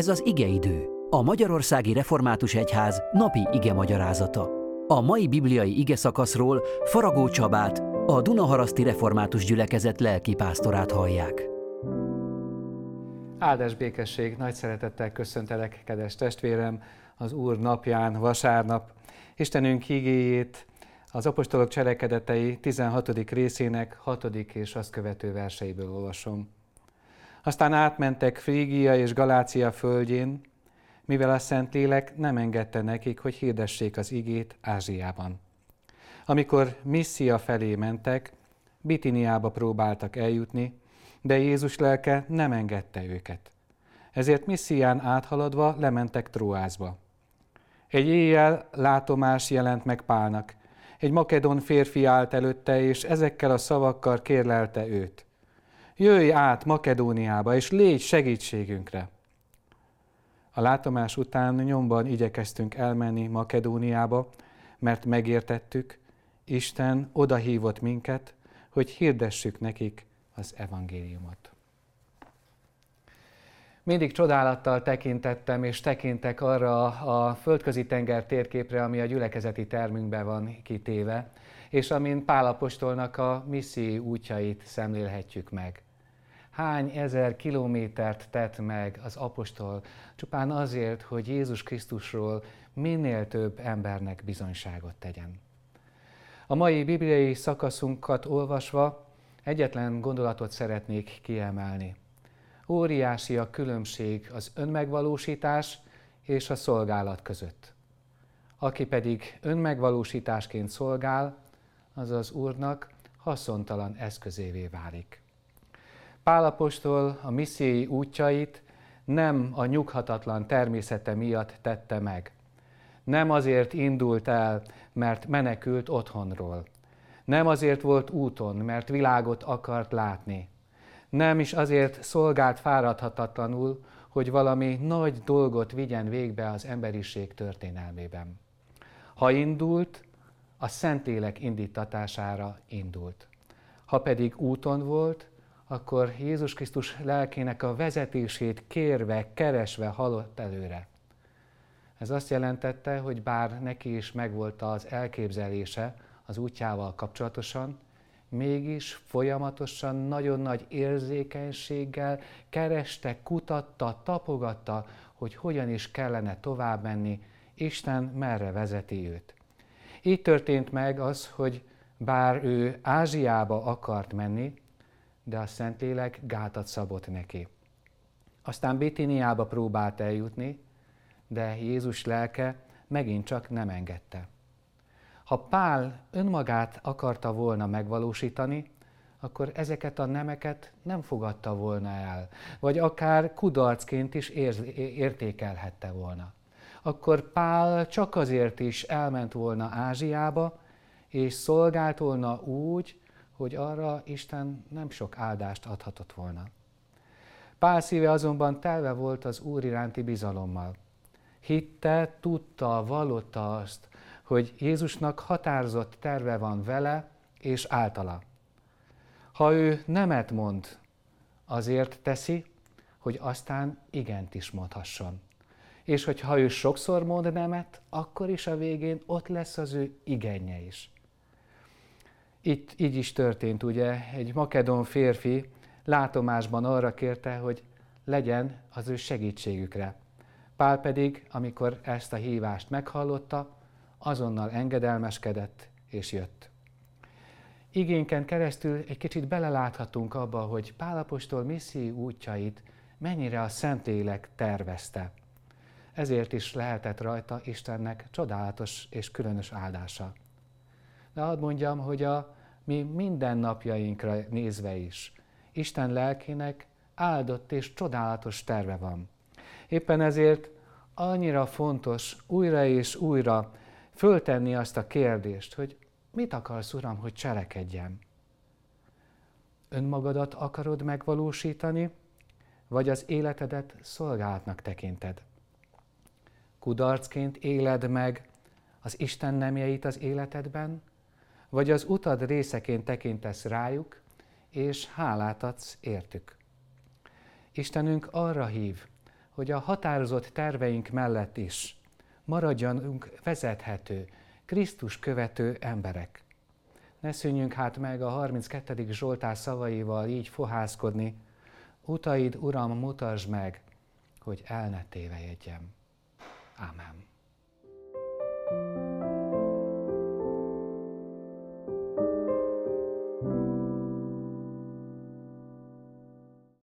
Ez az igeidő, a Magyarországi Református Egyház napi ige magyarázata. A mai bibliai ige szakaszról Faragó Csabát, a Dunaharaszti Református Gyülekezet lelki pásztorát hallják. Áldás békesség, nagy szeretettel köszöntelek, kedves testvérem, az Úr napján, vasárnap. Istenünk igéjét az apostolok cselekedetei 16. részének 6. és azt követő verseiből olvasom. Aztán átmentek Frígia és Galácia földjén, mivel a Szentlélek nem engedte nekik, hogy hirdessék az igét Ázsiában. Amikor Missia felé mentek, Bitiniába próbáltak eljutni, de Jézus lelke nem engedte őket. Ezért Misszián áthaladva lementek Tróázba. Egy éjjel látomás jelent meg Pálnak. Egy makedon férfi állt előtte, és ezekkel a szavakkal kérlelte őt. Jöjj át Makedóniába, és légy segítségünkre. A látomás után nyomban igyekeztünk elmenni Makedóniába, mert megértettük, Isten odahívott minket, hogy hirdessük nekik az evangéliumot. Mindig csodálattal tekintettem és tekintek arra a földközi tenger térképre, ami a gyülekezeti termünkben van kitéve, és amin Pálapostolnak a misszió útjait szemlélhetjük meg hány ezer kilométert tett meg az apostol csupán azért, hogy Jézus Krisztusról minél több embernek bizonyságot tegyen. A mai bibliai szakaszunkat olvasva egyetlen gondolatot szeretnék kiemelni. Óriási a különbség az önmegvalósítás és a szolgálat között. Aki pedig önmegvalósításként szolgál, az az Úrnak haszontalan eszközévé válik. Pálapostól a missziói útjait nem a nyughatatlan természete miatt tette meg. Nem azért indult el, mert menekült otthonról. Nem azért volt úton, mert világot akart látni. Nem is azért szolgált fáradhatatlanul, hogy valami nagy dolgot vigyen végbe az emberiség történelmében. Ha indult, a Szentlélek indítatására indult. Ha pedig úton volt, akkor Jézus Krisztus lelkének a vezetését kérve, keresve halott előre. Ez azt jelentette, hogy bár neki is megvolt az elképzelése az útjával kapcsolatosan, mégis folyamatosan nagyon nagy érzékenységgel kereste, kutatta, tapogatta, hogy hogyan is kellene tovább menni, Isten merre vezeti őt. Így történt meg az, hogy bár ő Ázsiába akart menni, de a Szentlélek gátat szabott neki. Aztán Bitiniába próbált eljutni, de Jézus lelke megint csak nem engedte. Ha Pál önmagát akarta volna megvalósítani, akkor ezeket a nemeket nem fogadta volna el, vagy akár kudarcként is értékelhette volna. Akkor Pál csak azért is elment volna Ázsiába, és szolgált volna úgy, hogy arra Isten nem sok áldást adhatott volna. Pál szíve azonban telve volt az Úr iránti bizalommal. Hitte, tudta, vallotta azt, hogy Jézusnak határozott terve van vele és általa. Ha ő nemet mond, azért teszi, hogy aztán igent is mondhasson. És hogyha ő sokszor mond nemet, akkor is a végén ott lesz az ő igenje is. Itt így is történt, ugye, egy makedon férfi látomásban arra kérte, hogy legyen az ő segítségükre. Pál pedig, amikor ezt a hívást meghallotta, azonnal engedelmeskedett és jött. Igényken keresztül egy kicsit beleláthatunk abba, hogy Pálapostól misszió útjait mennyire a Szentlélek tervezte. Ezért is lehetett rajta Istennek csodálatos és különös áldása. De hadd mondjam, hogy a mi mindennapjainkra nézve is Isten lelkének áldott és csodálatos terve van. Éppen ezért annyira fontos újra és újra föltenni azt a kérdést, hogy mit akarsz, Uram, hogy cselekedjem? Önmagadat akarod megvalósítani, vagy az életedet szolgálatnak tekinted? Kudarcként éled meg az Isten nemjeit az életedben, vagy az utad részeként tekintesz rájuk, és hálát adsz értük. Istenünk arra hív, hogy a határozott terveink mellett is maradjanunk vezethető, Krisztus követő emberek. Ne szűnjünk hát meg a 32. Zsoltár szavaival így fohászkodni, utaid, Uram, mutasd meg, hogy el ne tévejedjem.